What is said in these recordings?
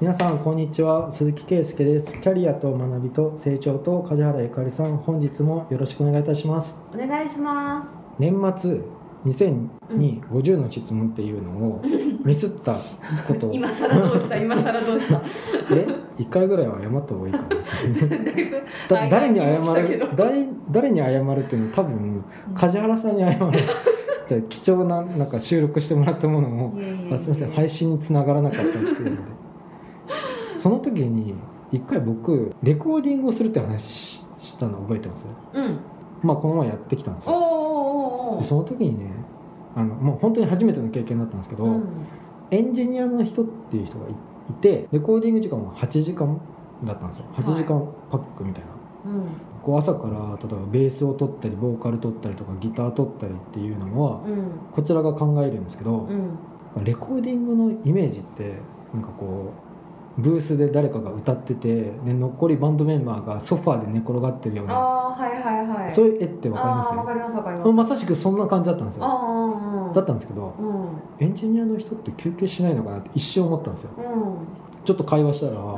皆さんこんにちは。鈴木圭介です。キャリアと学びと成長と梶原ゆかりさん本日もよろしくお願いいたします。お願いします。年末2000に50の質問っていうのをミスったことを。今更どうした？今更どうした？え？1回ぐらいは謝った方がいいかな。誰に謝る？誰誰に謝るっていうのは多分梶原さんに謝る。じゃあ貴重ななんか収録してもらったものをあすみません。配信につながらなかったっていうのでその時に一回僕レコーディングをするって話ししたの覚えてます？うん。まあこの前やってきたんですよ。その時にねあのもう本当に初めての経験だったんですけど、うん。エンジニアの人っていう人がいいてレコーディング時間も8時間だったんですよ。8時間パックみたいな、うん。こう朝から例えばベースを取ったりボーカル取ったりとかギター取ったりっていうのはうん。こちらが考えるんですけど、うん。レコーディングのイメージってなんかこうブースで誰かが歌っててで残りバンドメンバーがソファーで寝転がってるようなああはいはいはい。そういう絵ってわかります？わかりますわかります。まさしくそんな感じだったんですよ。ああだったんですけどうん。エンジニアの人って休憩しないのかなって一瞬思ったんですよ。うん。ちょっと会話したら、ん。まあ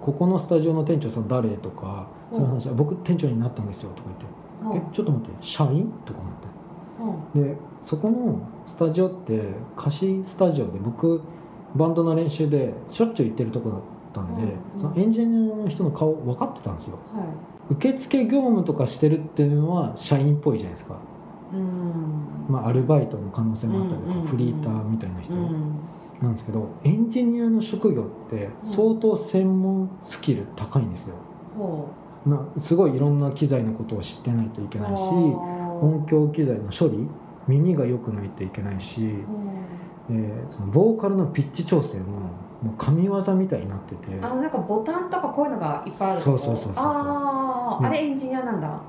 ここのスタジオの店長さん誰とか、うん。そういう話は僕店長になったんですよとか言って、えちょっと待って社員？とか思って。うん。でそこのスタジオって貸しスタジオで僕バンドの練習でしょっちゅう行ってるとこだったんで、うんそのエンジニアの人の顔分かってたんですよ。はい。受付業務とかしてるっていうのは社員っぽいじゃないですか、うん。まあ、アルバイトの可能性もあったりとか、フリーターみたいな人。うんなんですけどエンジニアの職業って相当専門スキル高いんですよ。ほなすごいいろんな機材のことを知ってないといけうないし音響機材の処理耳が良くないといけないし、そのボーカルのピッチ調整ももう神業みたいになってて。あのなんかボタンとかこういうのがいっぱいあるそうそうそうそうあああれエンジニアなんだ。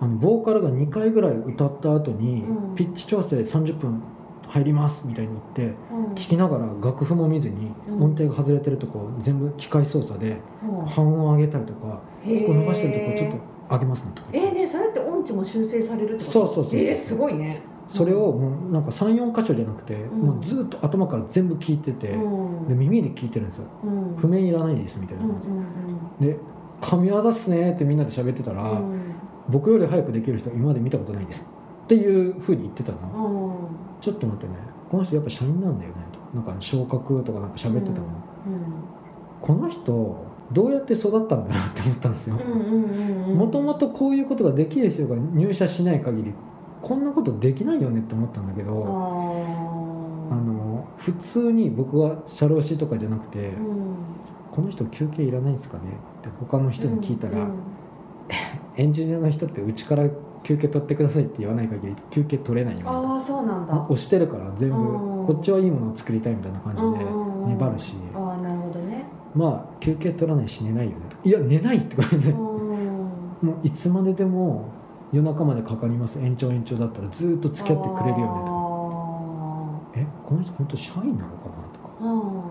あのボーカルが2回ぐらい歌った後に、うん。ピッチ調整30分入りますみたいに言ってうん。聞きながら楽譜も見ずにうん。音程が外れてるとこ全部機械操作でうん。半音上げたりとかこへー。こ伸ばしてるとこちょっと上げますねとかえー、ねそれって音痴も修正されるってこと？そうそうそうそう。えー、すごいねそれをもうなんか34箇所じゃなくて、ん。もうずっと頭から全部聞いてて、うん。で耳で聞いてるんですよ。うん。譜面いらないですみたいなうん感じで、で神業っすねってみんなで喋ってたら、僕より早くできる人今まで見たことないです。っていうふうに言ってたの、うん。ちょっと待ってね。この人やっぱ社員なんだよねと。なんか昇格とかなんか喋ってたの、この人どうやって育ったんだろうって思ったんですよ。もともとこういうことができる人が入社しない限りこんなことできないよねって思ったんだけあどあー。の普通に僕は社労士とかじゃなくて、うん。この人休憩いらないんですかねって他の人に聞いたら、うん エンジニアの人ってうちから休憩取ってくださいって言わない限り休憩取れないよねああそうなんだ。押してるから全部うん。こっちはいいものを作りたいみたいな感じで粘るし。ああなるほどね。まあ休憩取らないし寝ないよねいや寝ないって言われて。うん。もういつまででも夜中までかかります。延長延長だったらずっと付き合ってくれるよね。とかえこの人本当社員なのかなとか。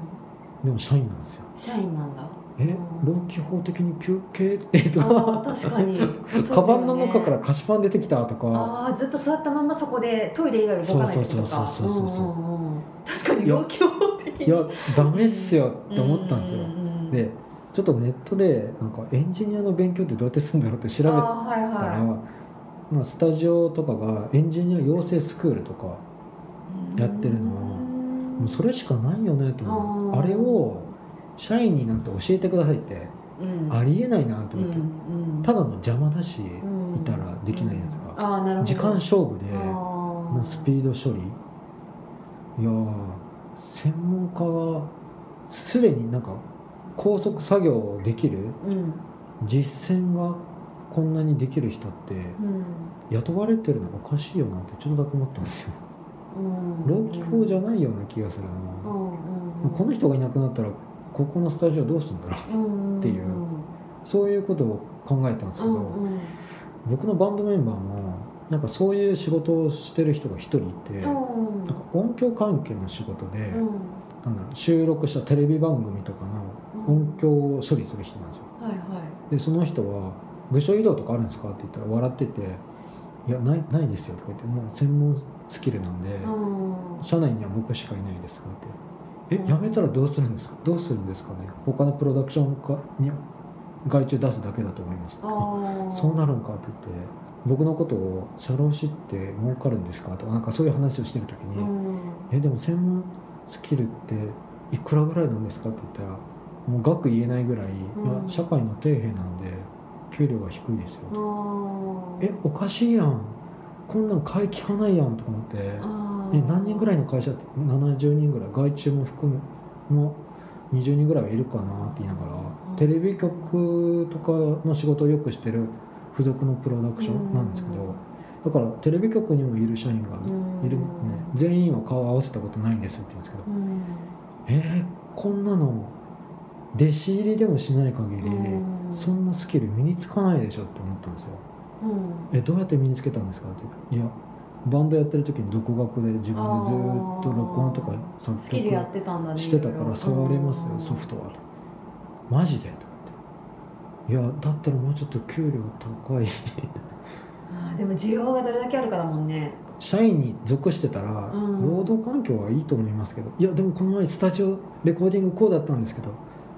でも社員なんですよ。社員なんだ。え労基法的に休憩ってとあか？あ確かに。カバンの中から菓子パン出てきたとか。ああずっと座ったままそこでトイレ以外動かないとか。そうそうそうそうそう。うんうんうん。確かにいや要求的に。いやダメっすよって思ったんですよ。うううん。でちょっとネットでなんかエンジニアの勉強ってどうやってするんだろうって調べたら、はいはまあ、スタジオとかがエンジニア養成スクールとかいやってるのはもうそれしかないよねと思う。あれを社員になんて教えてくださいってうん。ありえないなとうん思って、うんただの邪魔だし、うん。いたらできないやつが、ああなるほど。時間勝負でスピード処理。いやー専門家がすでになんか高速作業できるうん。実践がこんなにできる人ってうん。雇われてるのおかしいよなってちょっとだけ思ったんですよ。うん。労基法じゃないような気がするな、うんうんこの人がいなくなったらここのスタジオどうするんだろううんっていうそういうことを考えたんですけど、僕のバンドメンバーもなんかそういう仕事をしてる人が一人いて、なんか音響関係の仕事で、うん。なんだろう収録したテレビ番組とかのうん音響を処理する人なんですよ。でその人は「部署移動とかあるんですか?」って言ったら笑ってて「いやないないですよ」とか言って「もう専門スキルなんで、うん社内には僕しかいないです」とか言ってえ辞めたらどうするんですか？どうするんですかね？他のプロダクションかに外注出すだけだと思いますそうなるんかって言って僕のことを「社労士って儲かるんですか?」とかなんかそういう話をしてる時に「うんえでも専門スキルっていくらぐらいなんですか?」って言ったらもう額言えないぐらい、うんいや社会の底辺なんで給料が低いですよえおかしいやん。こんなん買い聞かないやんとか思って。え何人ぐらいの会社って70人ぐらい外注も含むの？20人ぐらいはいるかなって言いながら、うん。テレビ局とかの仕事をよくしてる付属のプロダクションなんですけど、だからテレビ局にもいる社員がいる、ね、全員は顔を合わせたことないんですって言うんですけど、うん。えーこんなの弟子入りでもしない限り、うんそんなスキル身につかないでしょって思ったんですよ。うん。えどうやって身につけたんですかって。いやバンドやってる時に独学で自分でずーっと録音とか作好きでやっ曲てたんだね。してたから触れますようんソフトは。マジで？とか言って。いやだったらもうちょっと給料高い。あーでも需要がどれだけあるかだもんね。社員に属してたらん。労働環境はいいと思いますけど。いやでもこの前スタジオレコーディングこうだったんですけど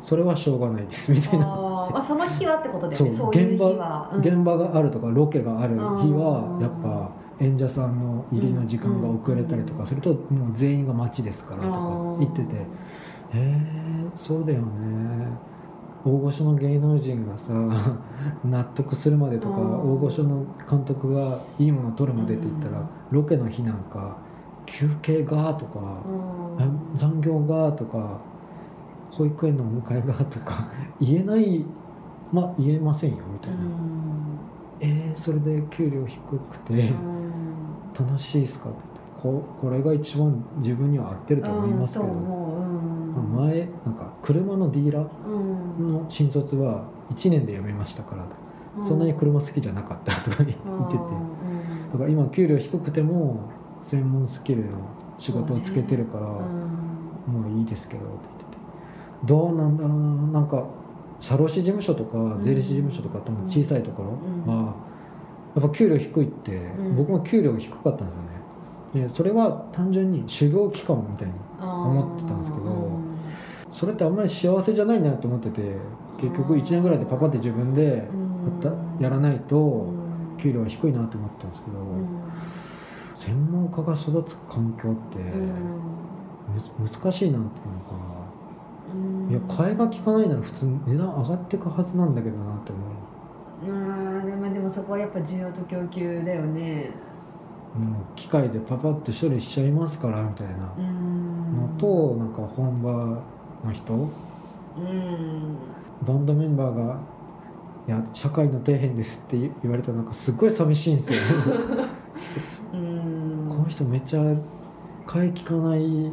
それはしょうがないですみたいなまあその日はってことだよね。そそう現場うん。現場があるとかロケがある日はうん。やっぱ演者さんの入りの時間が遅れたりとかするともう全員が待ちですからとか言ってて「えー、そうだよね。大御所の芸能人がさ 納得するまでとかうん。大御所の監督がいいものを撮るまでって言ったらうん。ロケの日なんか休憩がとか残業がとか保育園のお迎えがとか 言えないまあ言えませんよみたいな。えー、それで給料低くて楽しいっすかって。ここれが一番自分には合ってると思いますけど、うんそうん。前なんか車のディーラーうん。の新卒は1年で辞めましたから、うそんなに車好きじゃなかったとか言ってて、だから今給料低くても専門スキルの仕事をつけてるから、うん。もういいですけどってどうなんだろうな。なんか社労士事務所とかん。税理士事務所とかっても小さいところうん。はやっぱ給料低いって、ん。僕も給料が低かったんですよね。でそれは単純に修行期間みたいに思ってたんですけどそれってあんまり幸せじゃないなと思ってて結局1年ぐらいでパパって自分でやらないと給料は低いなと思ってたんですけど、専門家が育つ環境ってむ難しいなっていうのかないや替えが利かないなら普通値段上がっていくはずなんだけどなって思う。んでもでもそこはやっぱ需要と供給だよね。うもう機械でパパッと処理しちゃいますからみたいな。うん。のとなんか本場の人。うん。バンドメンバーが「いや社会の底辺です」って言われたらなんかすごい寂しいんですよ。うん。この人めっちゃ替え利かない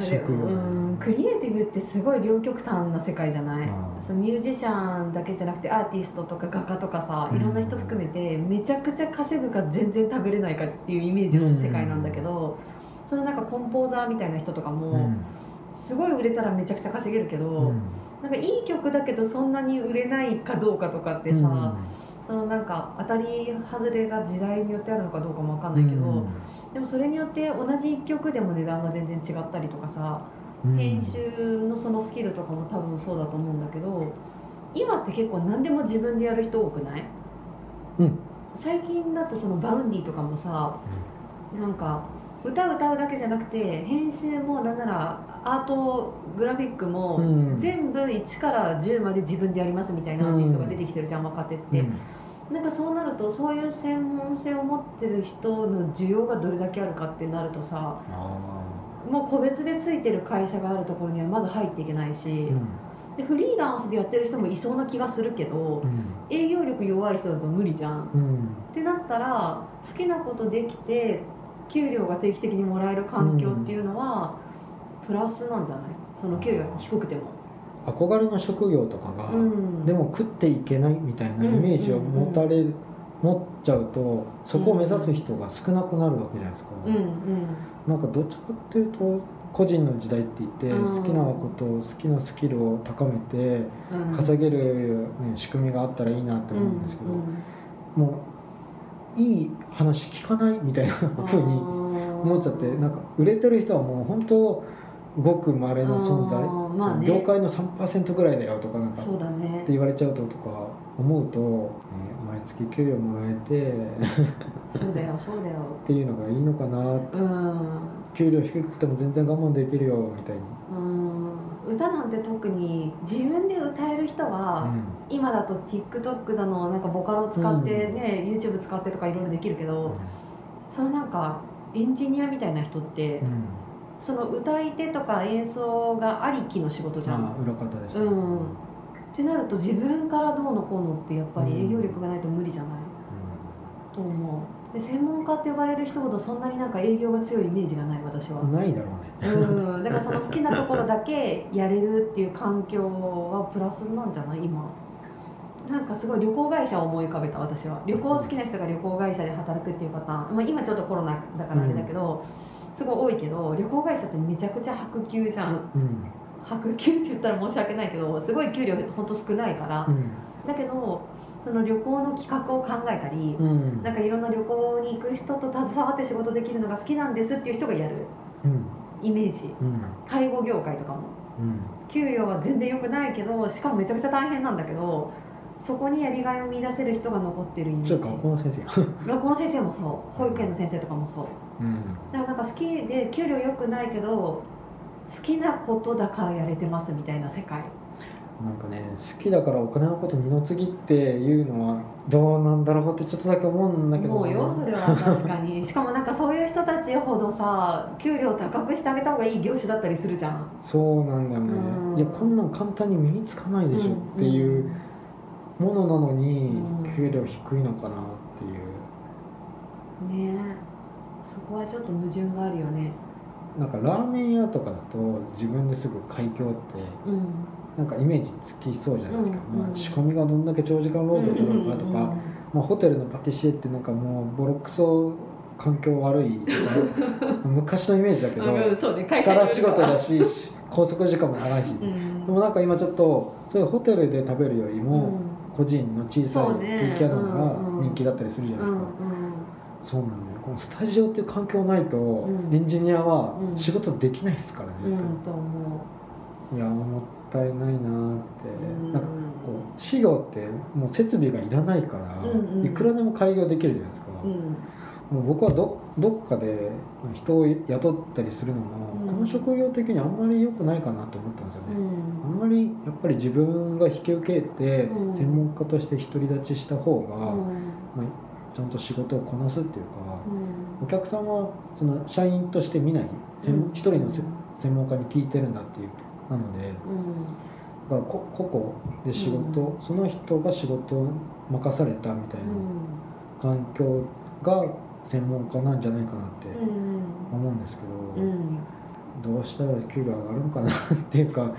職業うんクリエイティブってすごい両極端な世界じゃない？そのミュージシャンだけじゃなくてアーティストとか画家とかさうん。いろんな人含めてめちゃくちゃ稼ぐか全然食べれないかっていうイメージの世界なんだけどそのなんかコンポーザーみたいな人とかうもん。すごい売れたらめちゃくちゃ稼げるけど、うん。なんかいい曲だけどそんなに売れないかどうかとかってさ、そのなんか当たり外れが時代によってあるのかどうかもわかんないけど、でもそれによって同じ1曲でも値段が全然違ったりとかさ、うん。編集のそのスキルとかも多分そうだと思うんだけど今って結構何でも自分でやる人多くない、うん。最近だとその Vaundy とかもさなんか歌歌うだけじゃなくて編集もなんならアートグラフィックもうん。全部1から10まで自分でやりますみたいなアーティストが出てきてるじゃん若手って、うんなんかそうなるとそういう専門性を持ってる人の需要がどれだけあるかってなるとさあもう個別でついてる会社があるところにはまず入っていけないし、ーうん。でフリーランスでやってる人もいそうな気がするけどうん。営業力弱い人だと無理じゃん。うん。ってなったら好きなことできて給料が定期的にもらえる環境っていうのは、プラスなんじゃない？その給料が低くても。憧れの職業とかが、うん。でも食っていけないみたいなイメージを持たれる、持っちゃうとそこを目指す人が少なくなるわけじゃないですか、うん。うん。なんかどっちかっていうと個人の時代って言ってうん。好きなこと好きなスキルを高めてうん。稼げる、ね、仕組みがあったらいいなって思うんですけど、もういい話聞かないみたいなふうに思っちゃってなんか売れてる人はもう本当ごくまれの存在、まあね、業界の3%ぐらいだよとかなんかそうだね。って言われちゃうととか思うと、ね、毎月給料もらえてそうだよそうだよ。っていうのがいいのかなうん。給料低くても全然我慢できるよみたいに、うん。歌なんて特に自分で歌える人は、今だと TikTok だのなんかボカロ使ってね、YouTube 使ってとかいろいろできるけど、そのなんかエンジニアみたいな人って、うんその歌い手とか演奏がありきの仕事じゃん。裏方ですね、うん。ってなると自分からどうのこうのってやっぱり営業力がないと無理じゃない、と思う。で専門家って呼ばれる人ほどそんなになんか営業が強いイメージがない私は。うんないだろうね、うん。だからその 好きなところだけやれるっていう環境はプラスなんじゃない今？なんかすごい旅行会社を思い浮かべた私は。旅行好きな人が旅行会社で働くっていうパターン、まあ、今ちょっとコロナだからあれだけど、すごい多いけど旅行会社ってめちゃくちゃ白給じゃん。うん。白給って言ったら申し訳ないけどすごい給料ほんと少ないから、うん。だけどその旅行の企画を考えたり、うん。なんかいろんな旅行に行く人と携わって仕事できるのが好きなんですっていう人がやる。うんイメージ。うん。介護業界とかも。うん。給料は全然良くないけどしかもめちゃくちゃ大変なんだけどそこにやりがいを見出せる人が残ってるイメージ。学校の先生や。学校の先生もそう。保育園の先生とかもそううん。だからなんか好きで給料良くないけど好きなことだからやれてますみたいな世界。なんかね好きだからお金のこと二の次っていうのはどうなんだろうってちょっとだけ思うんだけど思うよそれは。確かに。しかもなんかそういう人たちほどさ給料高くしてあげた方がいい業種だったりするじゃん。そうなんだよね。うん。いやこんなん簡単に身につかないでしょっていうものなのにうん。給料低いのかなっていう。ね。えそこはちょっと矛盾があるよね。なんかラーメン屋とかだと自分ですぐ開業ってうん。なんかイメージつきそうじゃないですか、うん。まあ、仕込みがどんだけ長時間労働だろうかとか、まあ、ホテルのパティシエってなんかもうボロクソ環境悪いとか 昔のイメージだけど、うんそうね。力仕事だし拘束時間も長いし、うん。でもなんか今ちょっとそういうホテルで食べるよりうも、ん。個人の小さいそうね。ケーキ屋の方がうんうん人気だったりするじゃないですか、うんそうなんだよこのスタジオっていう環境ないと、ん。エンジニアはうん仕事できないですからね、うん。うんと思いやもったいないなーって、うなんかこう事業ってもう設備がいらないから、うんうん。いくらでも開業できるじゃないですか、うん。もう僕はどどっかで人を雇ったりするのも、うん。この職業的にあんまり良くないかなと思ったんですようね、ん。あんまりやっぱり自分が引き受けてうん。専門家として独り立ちした方が、うん。まあ、ちゃんと仕事をこなすっていうか、うん。お客さんはその社員として見ない専うん。一人のせ専門家に聞いてるんだっていうなのでうん。だからこ個々で仕事、その人が仕事を任されたみたいな環境が専門家なんじゃないかなってうん。思うんですけど、うん。どうしたら給料上がるのかなっていうかって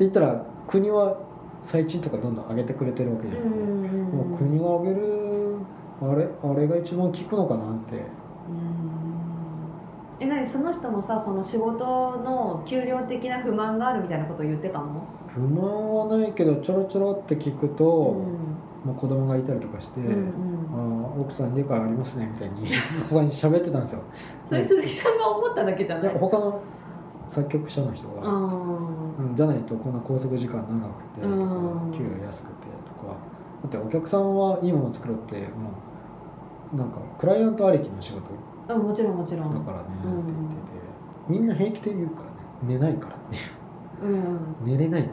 言ったら国は最賃とかどんどん上げてくれてるわけじゃないですか、もう国が上げるあれあれが一番効くのかなって。え何その人もさその仕事の給料的な不満があるみたいなことを言ってたの？不満はないけどちょろちょろって聞くと、まあ、子供がいたりとかして、うんうん。あー奥さん理解ありますねみたいに 他に喋ってたんですよ。それ鈴木さんが思っただけじゃいない？や他の作曲者の人が、あうん、じゃないとこんな拘束時間長くてとかうん。給料安くてとか。だってお客さんはいいものを作ろうってもうなんかクライアントありきの仕事。あもちろんもちろん。だからねってうん。言ってて、みんな平気で言うからね寝ないからねう。ん。寝れない。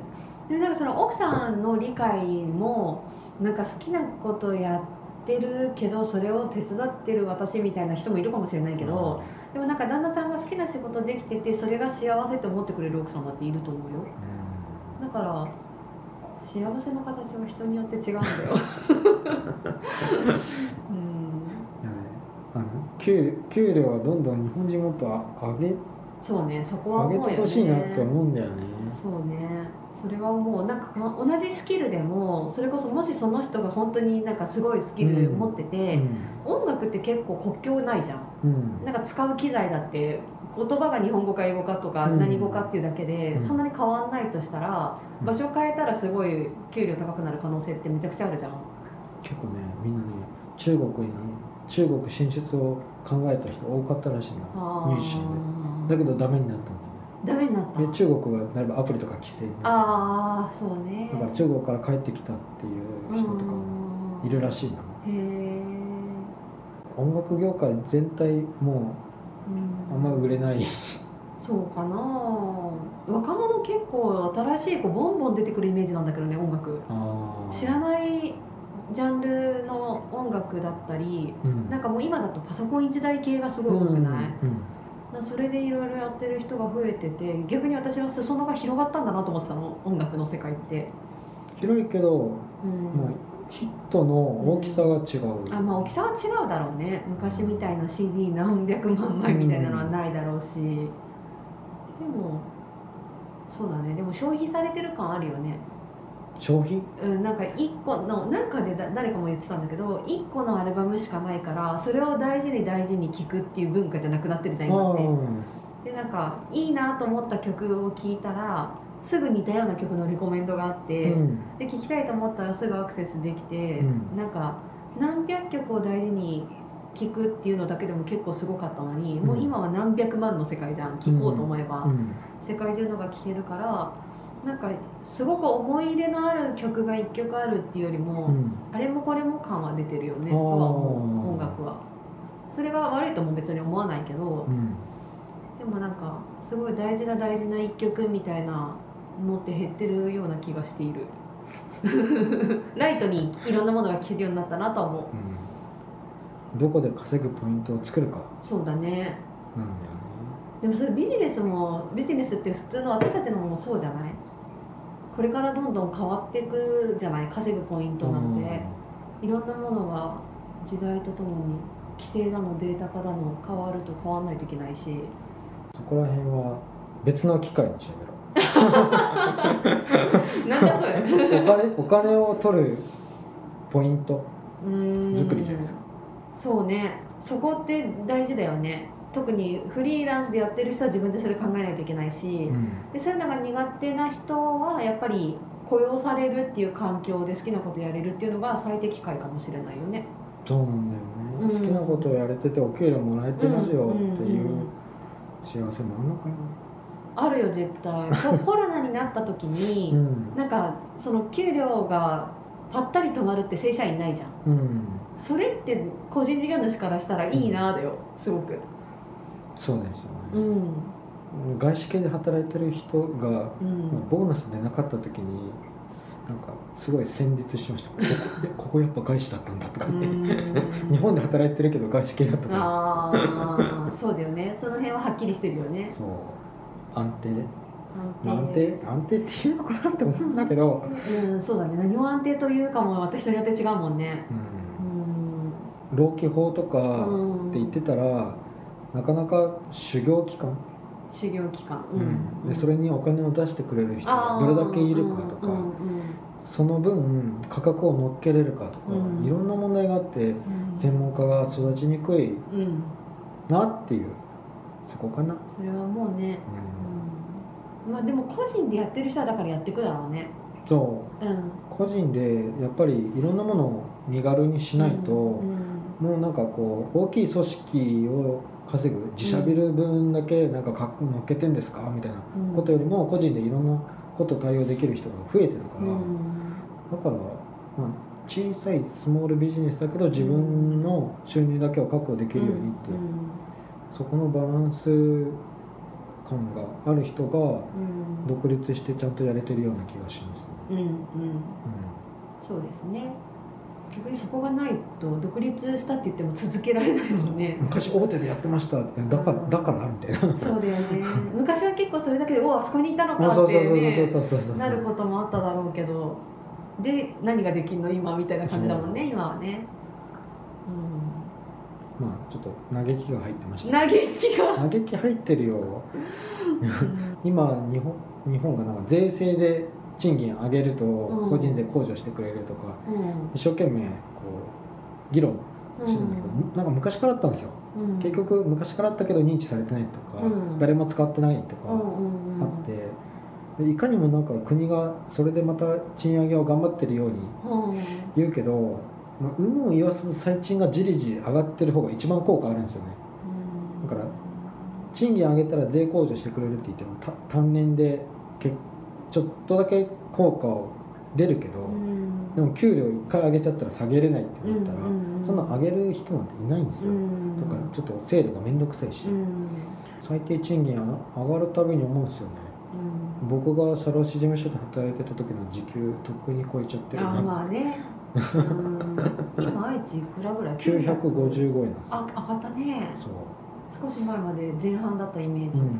でなんかその奥さんの理解もなんか好きなことやってるけどそれを手伝ってる私みたいな人もいるかもしれないけど、でもなんか旦那さんが好きな仕事できててそれが幸せって思ってくれる奥さんだっていると思うよ。うん。だから幸せの形は人によって違うんだよ。うん給給料はどんどん日本人もっとあ上げそうねそこはねげてほしいなって思うんだよね。そうね。それは思うなんかま同じスキルでもそれこそもしその人が本当になんかすごいスキル持ってて、音楽って結構国境ないじゃん。うん。うんなんか使う機材だって言葉が日本語か英語かとかうん。何語かっていうだけで、うん。そんなに変わんないとしたら、うん。場所変えたらすごい給料高くなる可能性ってめちゃくちゃあるじゃん。結構ねみんなね中国に中国進出を考えた人多かったらしいのあミュージシャンで。だけどダメになったんだよね。ダメになった。で中国はなればアプリとか規制になってああそうね。だから中国から帰ってきたっていう人とかもいるらしいなへえ音楽業界全体もうあんま売れない。そうかな。若者結構新しい子ボンボン出てくるイメージなんだけどね音楽。知らないジャンルの音楽だったりうん。なんかもう今だとパソコン一台系がすごい多くない、うんなそれでいろいろやってる人が増えてて逆に私は裾野が広がったんだなと思ってたの音楽の世界って、広いけど、うん。ヒットの大きさが違う、あまあ大きさは違うだろうね。昔みたいな CD 何百万枚みたいなのはないだろうし、でもそうだね。でも消費されてる感あるよね消費？うん、なんか1個のなんかでだ誰かも言ってたんだけど1個のアルバムしかないからそれを大事に大事に聴くっていう文化じゃなくなってるじゃん今って。でなんかいいなと思った曲を聴いたらすぐ似たような曲のリコメンドがあって、うん。で聴きたいと思ったらすぐアクセスできて、うん。なんか何百曲を大事に聴くっていうのだけでも結構すごかったのに、うん。もう今は何百万の世界じゃん聴こうと思えば。うん。世界中のが聴けるからなんかすごく思い入れのある曲が1曲あるっていうよりも、うん。あれもこれも感は出てるよねとは思う音楽は。それが悪いとも別に思わないけどうん。でもなんかすごい大事な大事な1曲みたいなのって減ってるような気がしている。ライトにいろんなものが聴けるようになったなとは思う。うん。どこで稼ぐポイントを作るか。そうだね。なんだよね。でもそれビジネスもビジネスって普通の私たちのもそうじゃない？これからどんどん変わっていくじゃない？稼ぐポイントなんて。いろんなものが時代とともに規制だのデータ化だの変わると変わらないといけないし。そこら辺は別の機会にしてみろ。なんだそれ？お金お金を取るポイント作りじゃないですか。そうね。そこって大事だよね特にフリーランスでやってる人は自分でそれ考えないといけないし、うん。でそういうのが苦手な人はやっぱり雇用されるっていう環境で好きなことやれるっていうのが最適解かもしれないよね。そうなんだよね、うん。好きなことをやれててお給料もらえてますよっていう幸せもあるのかな。あるよ絶対。コロナになった時に、うん。なんかその給料がぱったり止まるって正社員ないじゃん。うん。それって個人事業主からしたらいいなだよすごくそうですようね、ん。外資系で働いてる人がうん。ボーナスでなかった時になんかすごい戦慄しました。ここやっぱ外資だったんだとかね、日本で働いてるけど外資系だったからああ そうだよね。その辺ははっきりしてるよね。そう。安定。まあ安安定安定っていうのかなって思うんだけど、うんそうだね。何を安定というかもまた人によって違うもんね。うん。うん。労基法とかうんって言ってたら、なかなか修行期間、修行期間。でそれにお金を出してくれる人がどれだけいるかとか、うんうんその分価格を乗っけれるかとか、うん。いろんな問題があってうん。専門家が育ちにくいうん。なっていうそこかな、それはもうね、うん。うん、まあでも個人でやってる人はだからやっていくだろうね。そう。ん。う個人でやっぱりいろんなものを身軽にしないと、うん。もうなんかこう大きい組織を稼ぐ？自社ビル分だけなんか価格乗っけてんですか？みたいなうんことよりも個人でいろんなこと対応できる人が増えてるから、うん。だから、まあ、小さいスモールビジネスだけど自分の収入だけを確保できるようにって、そこのバランス感がある人がうん。独立してちゃんとやれてるような気がしますね、うんうん。うそうですね逆にそこがないと独立したって言っても続けられないもんね。ん、昔大手でやってました。だからだからみたいな。そうだよね。昔は結構それだけでおあそこにいたのかってねなることもあっただろうけど。で何ができんの？今みたいな感じだもんね今はね、まあちょっと嘆きが入ってましうん、た。嘆きが、嘆き入ってるよ。今日本日本がなんか税制で賃金上げるとん。個人税控除してくれるとか、うん。一生懸命こう議論してるんだけど、なんか昔からあったんですよ、うん、結局昔からあったけど認知されてないとか、うん。誰も使ってないとかあって、でいかにもなんか国がそれでまた賃上げを頑張ってるようにうん。言うけど、まあ、有無を言わず最賃がじりじり上がってる方が一番効果あるんですよね。だから賃金上げたら税控除してくれるって言っても単年でけちょっとだけ効果を出るけど、でも給料1回上げちゃったら下げれないってなったら、そんな上げる人なんていないんですよ、だからちょっと制度が面倒くさいし、最低賃金上がるたびに思うんですよね、僕が社労士事務所で働いてた時の時給とっくに超えちゃってるあまあね。今愛知いくらぐらい？955円なんです。あ上がったね。そう。少し前まで前半だったイメージ、うん、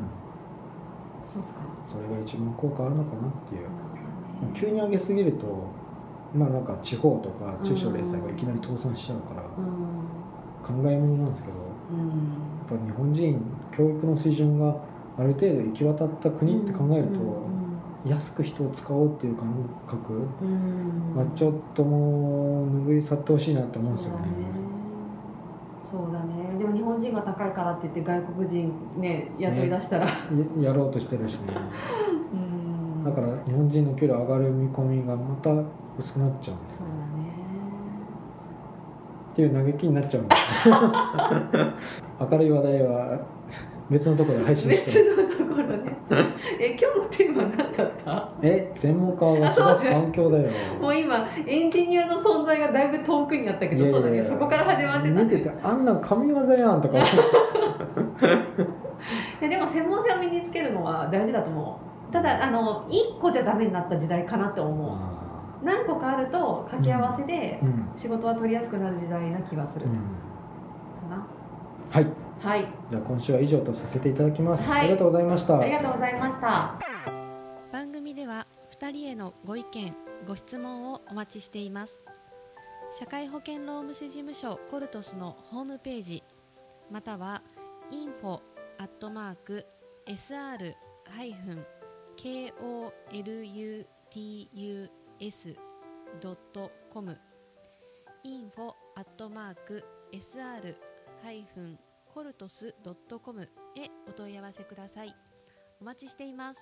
それが一番効果あるのかなっていう、うん、急に上げすぎるとまあなんか地方とか中小零細がいきなり倒産しちゃうから、考えものなんですけど、やっぱ日本人教育の水準がある程度行き渡った国って考えると、安く人を使おうっていう感覚はちょっともう拭い去ってほしいなって思うんですよね。そうだね。でも日本人が高いからって言って外国人ね雇い出したら、ね、や ろうとしてるしね。だから日本人の給料上がる見込みがまた薄くなっちゃう。んですそうだね。っていう嘆きになっちゃうんです 明るい話題は別のところで配信して別のところね。え今日のテーマ何だった？え専門家が育つ環境だよ。もう今エンジニアの存在がだいぶ遠くにあったけどそうだね。そこから始まってた。見ててあんな神業やんとか でも専門性を身につけるのは大事だと思う。ただあの1個じゃダメになった時代かなって思う。何個かあると掛け合わせで仕事は取りやすくなる時代な気がする、うん、かな。はいはい、じゃあ今週は以上とさせていただきます、はい、ありがとうございました。ありがとうございました。番組では2人へのご意見ご質問をお待ちしています。社会保険労務士事務所コルトスのホームページまたは info アットマーク sr-koluts.com info アットマーク sr- コルトス .com へお問い合わせください。お待ちしています。